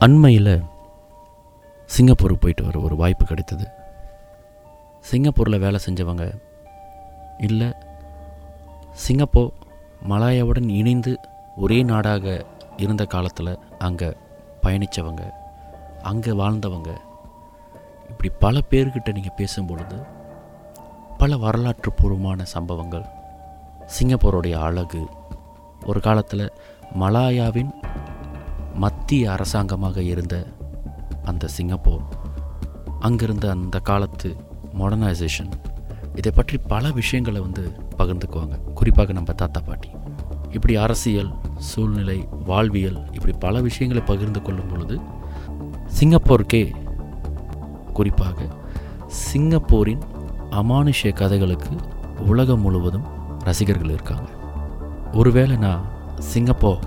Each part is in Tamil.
அண்மையில் சிங்கப்பூருக்கு போயிட்டு வர ஒரு வாய்ப்பு கிடைத்தது. சிங்கப்பூரில் வேலை செஞ்சவங்க இல்லை சிங்கப்பூர் மலாயாவுடன் இணைந்து ஒரே நாடாக இருந்த காலத்தில் அங்கே பயணித்தவங்க அங்கே வாழ்ந்தவங்க இப்படி பல பேர்கிட்ட நீங்கள் பேசும்பொழுது பல வரலாற்று பூர்வமான சம்பவங்கள் சிங்கப்பூருடைய அழகு ஒரு காலத்தில் மலாயாவின் மத்திய அரசாங்கமாக இருந்த அந்த சிங்கப்பூர் அங்கிருந்த அந்த காலத்து மாடர்னைசேஷன் இதை பற்றி பல விஷயங்களை வந்து பகிர்ந்துக்குவாங்க. குறிப்பாக நம்ம தாத்தா பாட்டி. இப்படி அரசியல் சூழ்நிலை வாழ்வியல் இப்படி பல விஷயங்களை பகிர்ந்து கொள்ளும் பொழுது சிங்கப்பூருக்கே குறிப்பாக சிங்கப்பூரின் அமானுஷ்ய கதைகளுக்கு உலகம் முழுவதும் ரசிகர்கள் இருக்காங்க. ஒருவேளை நான் சிங்கப்பூர்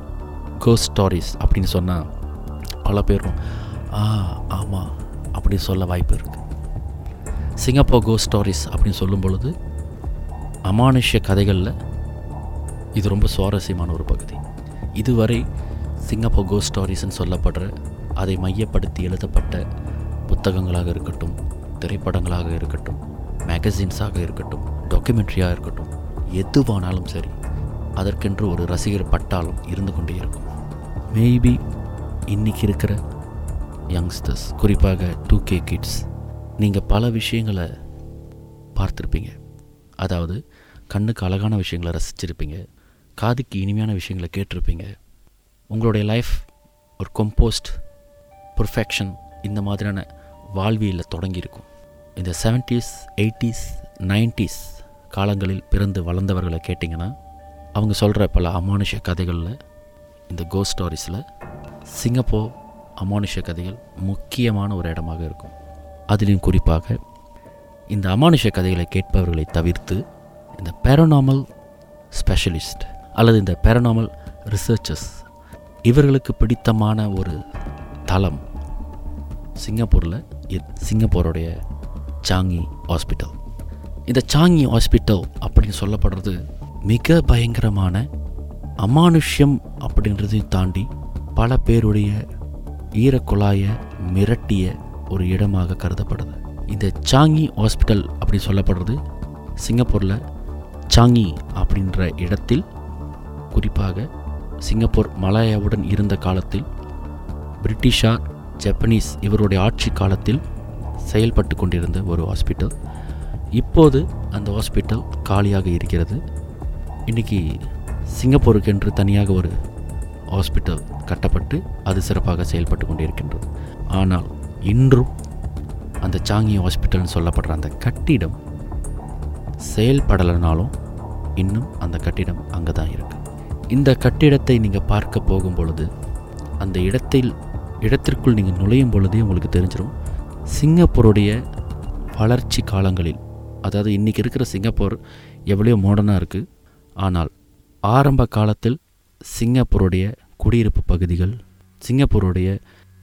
கோஸ்ட் ஸ்டாரிஸ் அப்படின்னு சொன்னால் பல பேரும் ஆ ஆமாம் அப்படி சொல்ல வாய்ப்பு இருக்குது சிங்கப்பூர் கோஸ்ட் ஸ்டாரிஸ் அப்படின்னு சொல்லும் பொழுது அமானுஷ்ய கதைகளில் இது ரொம்ப சுவாரஸ்யமான ஒரு பகுதி. இதுவரை சிங்கப்பூர் கோஸ்ட் ஸ்டாரிஸ்ன்னு சொல்லப்படுற அதை மையப்படுத்தி எழுதப்பட்ட புத்தகங்களாக இருக்கட்டும் திரைப்படங்களாக இருக்கட்டும் மேகசின்ஸாக இருக்கட்டும் டாக்குமெண்ட்ரியாக இருக்கட்டும் எதுவானாலும் சரி அதற்கென்று ஒரு ரசிகர் பட்டாலும் இருந்து கொண்டே இருக்கும். மேபி இன்றைக்கி இருக்கிற யங்ஸ்டர்ஸ் குறிப்பாக டூ கே கிட்ஸ் நீங்கள் பல விஷயங்களை பார்த்துருப்பீங்க. அதாவது கண்ணுக்கு அழகான விஷயங்களை ரசிச்சிருப்பீங்க. காதுக்கு இனிமையான விஷயங்களை கேட்டிருப்பீங்க. உங்களுடைய லைஃப் ஒரு கொம்போஸ்ட் பர்ஃபெக்ஷன் இந்த மாதிரியான வாழ்வியலில் தொடங்கியிருக்கும். இந்த செவன்ட்டீஸ் எயிட்டிஸ் நைன்டிஸ் காலங்களில் பிறந்து வளர்ந்தவர்களை கேட்டிங்கன்னா அவங்க சொல்கிற பல அமானுஷ கதைகளில் இந்த கோ ஸ்டாரிஸில் சிங்கப்பூர் அமானுஷ கதைகள் முக்கியமான ஒரு இடமாக இருக்கும். அதிலும் குறிப்பாக இந்த அமானுஷ கதைகளை கேட்பவர்களை தவிர்த்து இந்த பேரனாமல் ஸ்பெஷலிஸ்ட் அல்லது இந்த பேரனாமல் ரிசர்ச்சர்ஸ் இவர்களுக்கு பிடித்தமான ஒரு தளம் சிங்கப்பூரில் சிங்கப்பூருடைய சாங்கி ஹாஸ்பிட்டல் இந்த சாங்கி ஹாஸ்பிட்டல் அப்படின்னு சொல்லப்படுறது மிக பயங்கரமான அமானுஷ்யம் அப்படின்றதையும் தாண்டி பல பேருடைய ஈரக்குழாயை மிரட்டிய ஒரு இடமாக கருதப்படுது. இந்த சாங்கி ஹாஸ்பிட்டல் அப்படி சொல்லப்படுறது. சிங்கப்பூரில் சாங்கி அப்படின்ற இடத்தில் குறிப்பாக சிங்கப்பூர் மலாயாவுடன் இருந்த காலத்தில் பிரிட்டிஷார் ஜப்பனீஸ் இவருடைய ஆட்சி காலத்தில் செயல்பட்டு கொண்டிருந்த ஒரு ஹாஸ்பிட்டல் இப்போது அந்த ஹாஸ்பிட்டல் காலியாக இருக்கிறது. இன்றைக்கி சிங்கப்பூருக்கு என்று தனியாக ஒரு ஹாஸ்பிட்டல் கட்டப்பட்டு அது சிறப்பாக செயல்பட்டு கொண்டிருக்கின்றது. ஆனால் இன்றும் அந்த சாங்கி ஹாஸ்பிட்டல்னு சொல்லப்படுற அந்த கட்டிடம் செயல்படலைனாலும் இன்னும் அந்த கட்டிடம் அங்கே தான் இருக்குது இந்த கட்டிடத்தை நீங்கள் பார்க்க போகும் பொழுது அந்த இடத்தில் இடத்திற்குள் நீங்கள் நுழையும் பொழுதே உங்களுக்கு தெரிஞ்சிடும் சிங்கப்பூருடைய வளர்ச்சி காலங்களில் அதாவது இன்றைக்கி இருக்கிற சிங்கப்பூர் எவ்வளோ மாடர்னாக இருக்குது ஆனால் ஆரம்ப காலத்தில் சிங்கப்பூருடைய குடியிருப்பு பகுதிகள் சிங்கப்பூருடைய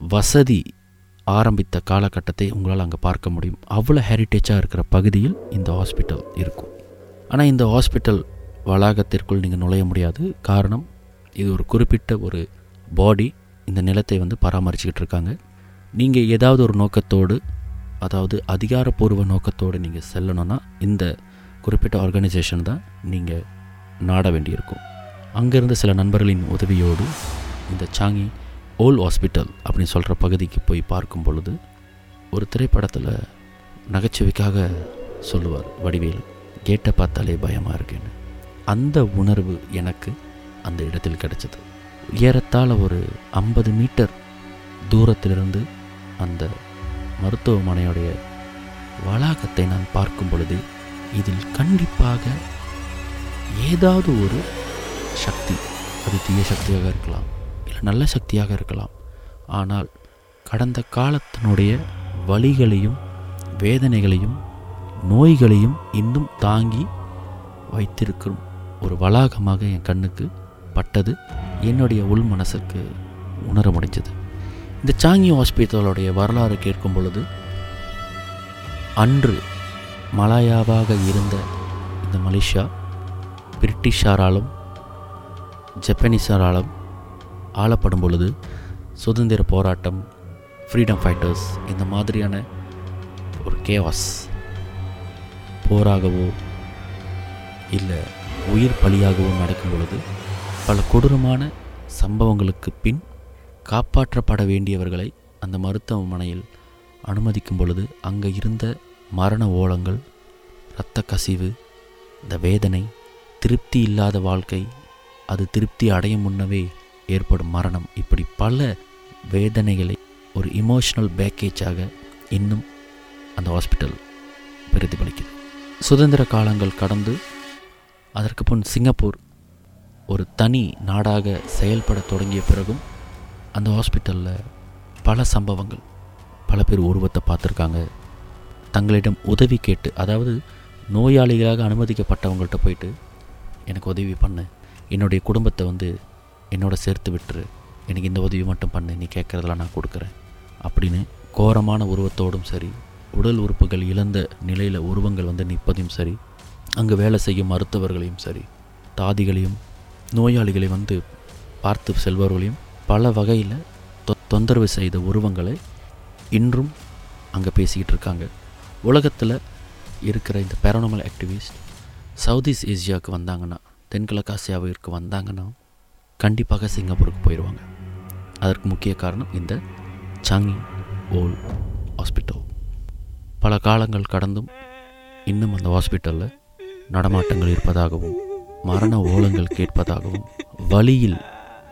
வசதி ஆரம்பித்த காலகட்டத்தை உங்களால் அங்கே பார்க்க முடியும். அவ்வளோ ஹெரிட்டேஜாக இருக்கிற பகுதியில் இந்த ஹாஸ்பிட்டல் இருக்கும். ஆனால் இந்த ஹாஸ்பிட்டல் வளாகத்திற்குள் நீங்கள் நுழைய முடியாது. காரணம் இது ஒரு குறிப்பிட்ட ஒரு பாடி இந்த நிலத்தை வந்து பராமரிச்சுக்கிட்டு இருக்காங்க. நீங்கள் ஏதாவது ஒரு நோக்கத்தோடு அதாவது அதிகாரப்பூர்வ நோக்கத்தோடு நீங்கள் செல்லணும்னா இந்த குறிப்பிட்ட ஆர்கனைசேஷன் தான் நீங்கள் நாட வேண்டியிருக்கும் அங்கேருந்து சில நண்பர்களின் உதவியோடு இந்த சாங்கி ஓல் ஹாஸ்பிட்டல் அப்படின்னு சொல்கிற பகுதிக்கு போய் பார்க்கும் பொழுது ஒரு திரைப்படத்தில் நகைச்சுவைக்காக சொல்லுவார் வடிவேலு கேட்டை பார்த்தாலே பயமாக இருக்குன்னு. அந்த உணர்வு எனக்கு அந்த இடத்தில் கிடைச்சது. ஏறத்தாழ ஒரு ஐம்பது மீட்டர் தூரத்திலிருந்து அந்த மருத்துவமனையுடைய வளாகத்தை நான் பார்க்கும் பொழுது இதில் கண்டிப்பாக ஏதாவது ஒரு சக்தி அது தீய சக்தியாக இருக்கலாம் இல்லை நல்ல சக்தியாக இருக்கலாம். ஆனால் கடந்த காலத்தினுடைய வலிகளையும் வேதனைகளையும் நோய்களையும் இன்னும் தாங்கி வைத்திருக்கும் ஒரு வளாகமாக என் கண்ணுக்கு பட்டது என்னுடைய உள் மனசுக்கு உணர முடிஞ்சது இந்த சாங்கி ஹாஸ்பிட்டலுடைய வரலாறு கேட்கும் பொழுது அன்று மலாயாவாக இருந்த இந்த மலேசியா பிரிட்டிஷாராலும் ஜப்பனீஸாராலும் ஆளப்படும் பொழுது சுதந்திர போராட்டம் ஃப்ரீடம் ஃபைட்டர்ஸ் இந்த மாதிரியான ஒரு கேவாஸ் போராகவோ இல்லை உயிர் பலியாகவோ நடக்கும் பொழுது பல கொடூரமான சம்பவங்களுக்கு பின் காப்பாற்றப்பட வேண்டியவர்களை அந்த மருத்துவமனையில் அனுமதிக்கும் பொழுது அங்கே இருந்த மரண ஓலங்கள் இரத்த கசிவு இந்த வேதனை திருப்தி இல்லாத வாழ்க்கை அது திருப்தி அடையும் முன்னவே ஏற்படும் மரணம். இப்படி பல வேதனைகளை ஒரு இமோஷனல் பேக்கேஜாக இன்னும் அந்த ஹாஸ்பிட்டல் பிரதிபலிக்குது. சுதந்திர காலங்கள் கடந்து அதற்கு முன் சிங்கப்பூர் ஒரு தனி நாடாக செயல்பட தொடங்கிய பிறகும் அந்த ஹாஸ்பிட்டலில் பல சம்பவங்கள் பல பேர் உருவத்தை பார்த்துருக்காங்க. தங்களிடம் உதவி கேட்டு அதாவது நோயாளிகளாக அனுமதிக்கப்பட்டவங்கள்ட்ட போயிட்டு எனக்கு உதவி பண்ணு. என்னுடைய குடும்பத்தை வந்து என்னோட சேர்த்து விட்டுரு. எனக்கு இந்த உதவி மட்டும் பண்ணு. நீ கேட்குறதெல்லாம் நான் கொடுக்குறேன். அப்படின்னு கோரமான உருவத்தோடும் சரி உடல் உறுப்புகள் இழந்த நிலையில் உருவங்கள் வந்து நிற்பதையும் சரி அங்கே வேலை செய்யும் மருத்துவர்களையும் சரி தாதிகளையும் நோயாளிகளை வந்து பார்த்து செல்பவர்களையும் பல வகையில் தொ தொந்தரவு செய்த உருவங்களை இன்றும் அங்கே பேசிக்கிட்டு இருக்காங்க. உலகத்தில் இருக்கிற இந்த பேரனமல் ஆக்டிவிஸ்ட் சவுத் ஈஸ்ட் ஏசியாவுக்கு வந்தாங்கன்னா தென்கிழக்கு ஆசியாவிற்கு வந்தாங்கன்னா கண்டிப்பாக சிங்கப்பூருக்கு போயிடுவாங்க அதற்கு முக்கிய காரணம் இந்த சாங்கி ஓல் ஹாஸ்பிட்டல் பல காலங்கள் கடந்தும் இன்னும் அந்த ஹாஸ்பிட்டலில் நடமாட்டங்கள் இருப்பதாகவும் மரண ஓலங்கள் கேட்பதாகவும் வழியில்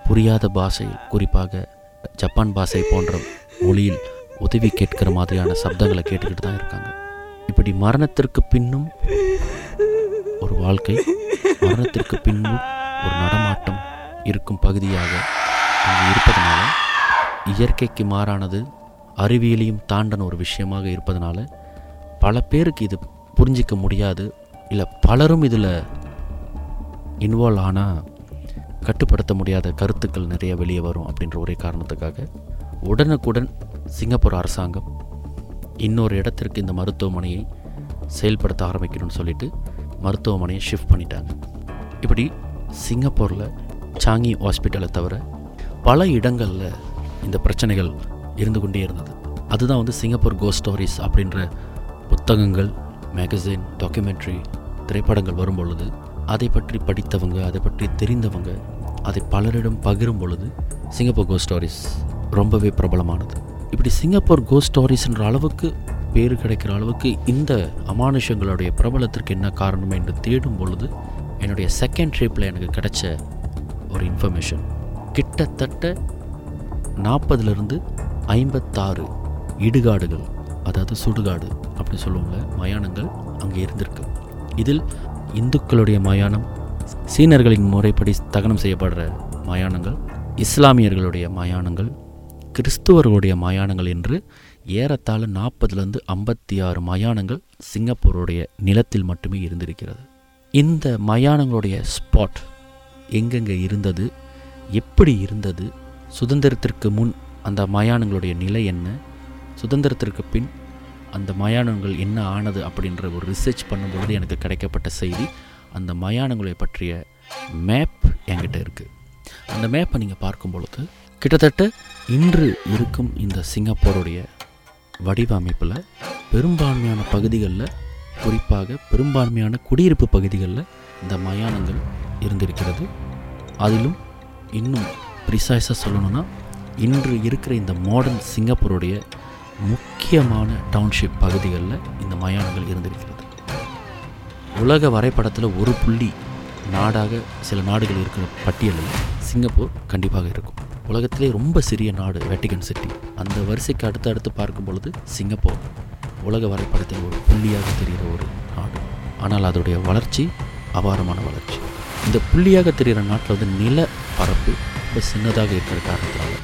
புரியாத பாஷையில் குறிப்பாக ஜப்பான் பாஷை போன்ற மொழியில் உதவி கேட்கிற மாதிரியான சப்தங்களை கேட்டுக்கிட்டு தான் இருக்காங்க. இப்படி மரணத்திற்கு பின்னும் ஒரு வாழ்க்கை மரணத்திற்கு பின்னும் ஒரு நடமாட்டம் இருக்கும் பகுதியாக அங்கே இருப்பதனால இயற்கைக்கு மாறானது அறிவியலையும் தாண்டன ஒரு விஷயமாக இருப்பதனால பல பேருக்கு இது புரிஞ்சிக்க முடியாது. இல்லை பலரும் இதில் இன்வால்வ் ஆனால் கட்டுப்படுத்த முடியாத கருத்துக்கள் நிறைய வெளியே வரும் அப்படின்ற ஒரே காரணத்துக்காக உடனுக்குடன் சிங்கப்பூர் அரசாங்கம் இன்னொரு இடத்திற்கு இந்த மருத்துவமனையை செயல்படுத்த ஆரம்பிக்கணும்னு சொல்லிட்டு மருத்துவமனையை ஷிஃப்ட் பண்ணிட்டாங்க. இப்படி சிங்கப்பூரில் சாங்கி ஹாஸ்பிட்டலை தவிர பல இடங்களில் இந்த பிரச்சனைகள் இருந்து கொண்டே இருந்தது. அதுதான் வந்து சிங்கப்பூர் கோ ஸ்டோரிஸ் அப்படின்ற புத்தகங்கள் மேகசின் டாக்குமெண்ட்ரி திரைப்படங்கள் வரும் பொழுது அதை பற்றி படித்தவங்க அதை பற்றி தெரிந்தவங்க அதை பலரிடம் பகிரும் பொழுது சிங்கப்பூர் கோ ஸ்டோரிஸ் ரொம்பவே பிரபலமானது. இப்படி சிங்கப்பூர் கோ ஸ்டோரிஸ்ன்ற அளவுக்கு பேர் கிடைக்கிற அளவுக்கு இந்த அமானுஷங்களுடைய பிரபலத்திற்கு என்ன காரணம் என்று தேடும் பொழுது என்னுடைய செகண்ட் ட்ரிப்பில் எனக்கு கிடைச்ச ஒரு இன்ஃபர்மேஷன் கிட்டத்தட்ட நாற்பதுலேருந்து ஐம்பத்தாறு இடுகாடுகள் அதாவது சுடுகாடு அப்படின்னு சொல்லுவாங்க மயானங்கள் அங்கே இருந்திருக்கு. இதில் இந்துக்களுடைய மயானம் சீனர்களின் முறைப்படி தகனம் செய்யப்படுற மயானங்கள் இஸ்லாமியர்களுடைய மயானங்கள் கிறிஸ்துவர்களுடைய மயானங்கள் என்று ஏறத்தாழ நாற்பதுலேருந்து ஐம்பத்தி ஆறு மயானங்கள் சிங்கப்பூருடைய நிலத்தில் மட்டுமே இருந்திருக்கிறது. இந்த மயானங்களுடைய ஸ்பாட் எங்கெங்கே இருந்தது எப்படி இருந்தது சுதந்திரத்திற்கு முன் அந்த மயானங்களுடைய நிலை என்ன சுதந்திரத்திற்கு பின் அந்த மயானங்கள் என்ன ஆனது அப்படின்ற ஒரு ரிசர்ச் பண்ணும்பொழுது எனக்கு கிடைக்கப்பட்ட செய்தி அந்த மயானங்களை பற்றிய மேப் என்கிட்ட இருக்குது அந்த மேப்பை நீங்கள் பார்க்கும் பொழுது கிட்டத்தட்ட இன்று இருக்கும் இந்த சிங்கப்பூருடைய வடிவமைப்பில் பெரும்பான்மையான பகுதிகளில் குறிப்பாக பெரும்பான்மையான குடியிருப்பு பகுதிகளில் இந்த மயானங்கள் இருந்திருக்கிறது. அதிலும் இன்னும் ப்ரிசைஸாக சொல்லணும்னா இன்று இருக்கிற இந்த மாடர்ன் சிங்கப்பூருடைய முக்கியமான டவுன்ஷிப் பகுதிகளில் இந்த மயானங்கள் இருந்திருக்கிறது. உலக வரைபடத்தில் ஒரு புள்ளி நாடாக சில நாடுகள் இருக்கிற பட்டியலில் சிங்கப்பூர் கண்டிப்பாக இருக்கும். உலகத்திலே ரொம்ப சிறிய நாடு வெட்டிகன் சிட்டி அந்த வரிசைக்கு அடுத்து அடுத்து பார்க்கும் பொழுது சிங்கப்பூர் உலக வரைபடத்தில் ஒரு புள்ளியாக தெரிகிற ஒரு நாடு. ஆனால் அதோடைய வளர்ச்சி அபாரமான வளர்ச்சி. இந்த புள்ளியாக தெரிகிற நாட்டில் வந்து நில பரப்பு ரொம்ப சின்னதாக இருக்கிற காரணத்தினால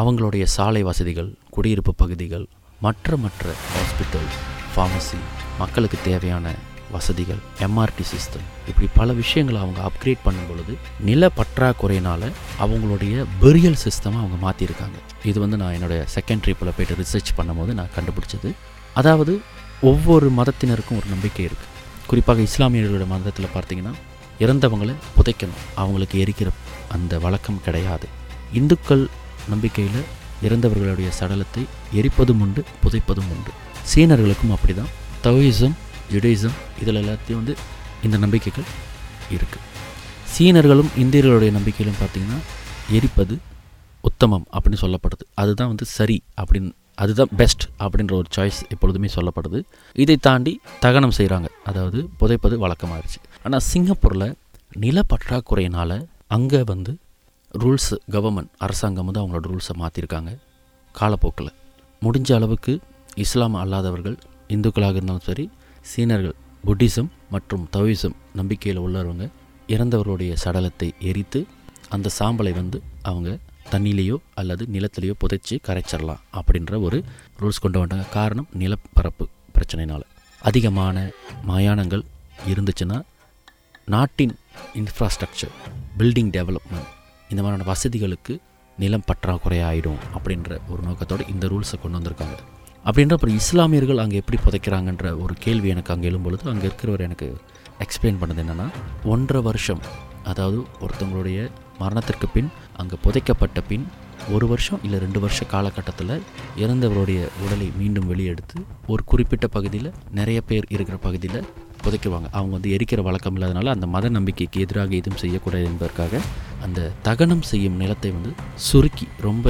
அவங்களுடைய சாலை வசதிகள் குடியிருப்பு பகுதிகள் மற்ற மற்ற ஹாஸ்பிட்டல் ஃபார்மசி மக்களுக்கு தேவையான வசதிகள் எம்ஆர்டி சிஸ்டம் இப்படி பல விஷயங்களை அவங்க அப்கிரேட் பண்ணும் பொழுது நில பற்றாக்குறையினால் அவங்களுடைய பெரியல் சிஸ்டமாக அவங்க மாற்றிருக்காங்க இது வந்து நான் என்னுடைய செகண்ட் ட்ரிப்பில் போயிட்டு ரிசர்ச் பண்ணும்போது நான் கண்டுபிடிச்சது. அதாவது ஒவ்வொரு மதத்தினருக்கும் ஒரு நம்பிக்கை இருக்குது குறிப்பாக இஸ்லாமியர்களோட மதத்தில் பார்த்தீங்கன்னா இறந்தவங்களை புதைக்கணும். அவங்களுக்கு எரிக்கிற அந்த வழக்கம் கிடையாது. இந்துக்கள் நம்பிக்கையில் இறந்தவர்களுடைய சடலத்தை எரிப்பதும் உண்டு புதைப்பதும் உண்டு. சீனர்களுக்கும் அப்படி தான் தவிசம் ஜுடிசம் இதில் எல்லாத்தையும் வந்து இந்த நம்பிக்கைகள் இருக்குது சீனர்களும் இந்தியர்களுடைய நம்பிக்கையிலும் பார்த்திங்கன்னா எரிப்பது உத்தமம் அப்படின்னு சொல்லப்படுது. அதுதான் வந்து சரி அப்படின்னு அதுதான் பெஸ்ட் அப்படின்ற ஒரு சாய்ஸ் எப்பொழுதுமே சொல்லப்படுது. இதை தாண்டி தகனம் செய்கிறாங்க அதாவது புதைப்பது வழக்கமாகிடுச்சு ஆனால் சிங்கப்பூரில் நில பற்றாக்குறையினால் அங்கே வந்து ரூல்ஸ் கவர்மெண்ட் அரசாங்கம் வந்து அவங்களோட ரூல்ஸை மாற்றிருக்காங்க காலப்போக்கில். முடிஞ்ச அளவுக்கு இஸ்லாம் அல்லாதவர்கள் இந்துக்களாக இருந்தாலும் சரி சீனர்கள் புத்திசம் மற்றும் தவிசம் நம்பிக்கையில் உள்ளவங்க இறந்தவருடைய சடலத்தை எரித்து அந்த சாம்பலை வந்து அவங்க தண்ணிலேயோ அல்லது நிலத்திலேயோ புதைச்சி கரைச்சிடலாம் அப்படின்ற ஒரு ரூல்ஸ் கொண்டு வந்தாங்க. காரணம் நிலப்பரப்பு பிரச்சனைனால் அதிகமான மயானங்கள் இருந்துச்சுன்னா நாட்டின் இன்ஃப்ராஸ்ட்ரக்சர் பில்டிங் டெவலப்மெண்ட் இந்த மாதிரியான வசதிகளுக்கு நிலம் பற்றாக்குறை ஆகிடும் அப்படின்ற ஒரு நோக்கத்தோடு இந்த ரூல்ஸை கொண்டு வந்திருக்காங்க. அப்படின்ற அப்புறம் இஸ்லாமியர்கள் அங்கே எப்படி புதைக்கிறாங்கன்ற ஒரு கேள்வி எனக்கு அங்கே எழும்பொழுது அங்கே இருக்கிறவர் எனக்கு எக்ஸ்பிளைன் பண்ணது என்னென்னா ஒன்றரை வருஷம் அதாவது ஒருத்தவங்களுடைய மரணத்திற்கு பின் அங்கே புதைக்கப்பட்ட பின் ஒரு வருஷம் இல்லை ரெண்டு வருஷ காலகட்டத்தில் இறந்தவருடைய உடலை மீண்டும் வெளியெடுத்து ஒரு குறிப்பிட்ட பகுதியில் நிறைய பேர் இருக்கிற பகுதியில் புதைக்குவாங்க அவங்க வந்து எரிக்கிற வழக்கம் இல்லாதனால அந்த மத நம்பிக்கைக்கு எதிராக எதுவும் செய்யக்கூடாது என்பதற்காக அந்த தகனம் செய்யும் நிலத்தை வந்து சுருக்கி ரொம்ப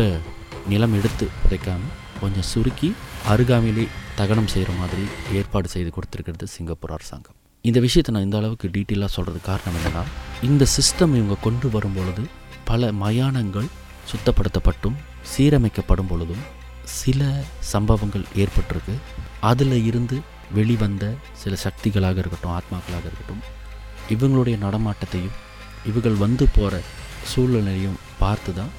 நிலம் எடுத்து புதைக்காமல் கொஞ்சம் சுருக்கி அருகாமையிலே தகனம் செய்கிற மாதிரி ஏற்பாடு செய்து கொடுத்துருக்கிறது சிங்கப்பூர் அரசாங்கம். இந்த விஷயத்தை நான் இந்த அளவுக்கு டீட்டெயிலாக சொல்கிறது காரணம் என்னென்னா இந்த சிஸ்டம் இவங்க கொண்டு வரும் பொழுது பல மயானங்கள் சுத்தப்படுத்தப்பட்டும் சீரமைக்கப்படும் பொழுதும் சில சம்பவங்கள் ஏற்பட்டிருக்கு. அதில் இருந்து வெளிவந்த சில சக்திகளாக இருக்கட்டும் ஆத்மாக்களாக இருக்கட்டும் இவங்களுடைய நடமாட்டத்தையும் இவர்கள் வந்து போகிற சூழ்நிலையும் பார்த்து தான்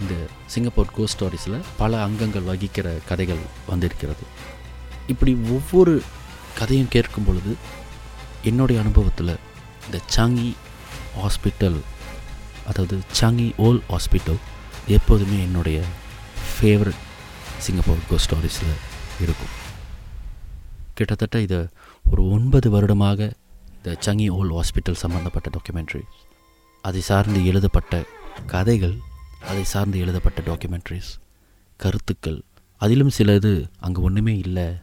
இந்த சிங்கப்பூர் கோ ஸ்டோரிஸில் பல அங்கங்கள் வகிக்கிற கதைகள் வந்திருக்கிறது. இப்படி ஒவ்வொரு கதையும் கேட்கும் பொழுது என்னுடைய அனுபவத்தில் இந்த சாங்கி ஹாஸ்பிட்டல் அதாவது சாங்கி ஓல் ஹாஸ்பிட்டல் எப்போதுமே என்னுடைய ஃபேவரட் சிங்கப்பூர் கோ ஸ்டோரிஸில் இருக்கும். கிட்டத்தட்ட இதை ஒரு ஒன்பது வருடமாக இந்த சங்கி ஓல் ஹாஸ்பிட்டல் சம்மந்தப்பட்ட டாக்குமெண்ட்ரி அதை சார்ந்து எழுதப்பட்ட கதைகள் அதை சார்ந்து எழுதப்பட்ட டாக்குமெண்ட்ரிஸ் கருத்துக்கள் அதிலும் சில இது அங்கே ஒன்றுமே இல்லை.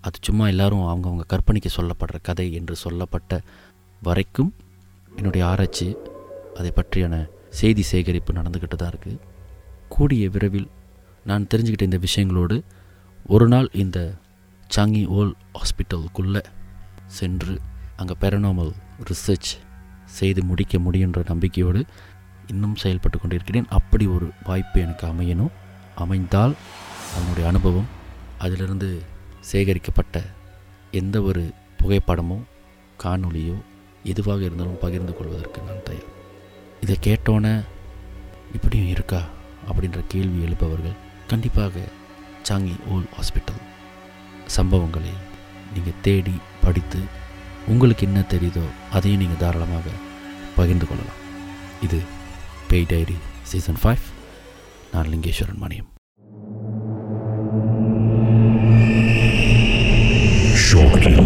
அது சும்மா எல்லாரும் அவங்கவுங்க கற்பனைக்கு சொல்லப்படுற கதை என்று சொல்லப்பட்ட வரைக்கும் என்னுடைய ஆராய்ச்சி அதை பற்றியான செய்தி சேகரிப்பு நடந்துக்கிட்டு தான் இருக்குது கூடிய விரைவில் நான் தெரிஞ்சுக்கிட்ட இந்த விஷயங்களோடு ஒரு நாள் இந்த சாங்கி ஓல் ஹாஸ்பிட்டலுக்குள்ளே சென்று அங்கே பெரனாமல் ரிசர்ச் செய்து முடிக்க முடியுன்ற நம்பிக்கையோடு இன்னும் செயல்பட்டு கொண்டிருக்கிறேன். அப்படி ஒரு வாய்ப்பு எனக்கு அமையணும். அமைந்தால் அதனுடைய அனுபவம் அதிலிருந்து சேகரிக்கப்பட்ட எந்த ஒரு புகைப்படமோ காணொலியோ எதுவாக இருந்தாலும் பகிர்ந்து கொள்வதற்கு நான் தயார். இதை கேட்டோன்னே இப்படியும் இருக்கா? அப்படின்ற கேள்வி எழுப்பவர்கள் கண்டிப்பாக சாங்கி ஓல் ஹாஸ்பிட்டல் சம்பவங்களை நீங்கள் தேடி படித்து உங்களுக்கு என்ன தெரியுதோ அதையும் நீங்கள் தாராளமாக பகிர்ந்து கொள்ளலாம். இது பேய் டைரி சீசன் ஃபைவ் நான் லிங்கேஸ்வரன் மணியம் Shocking.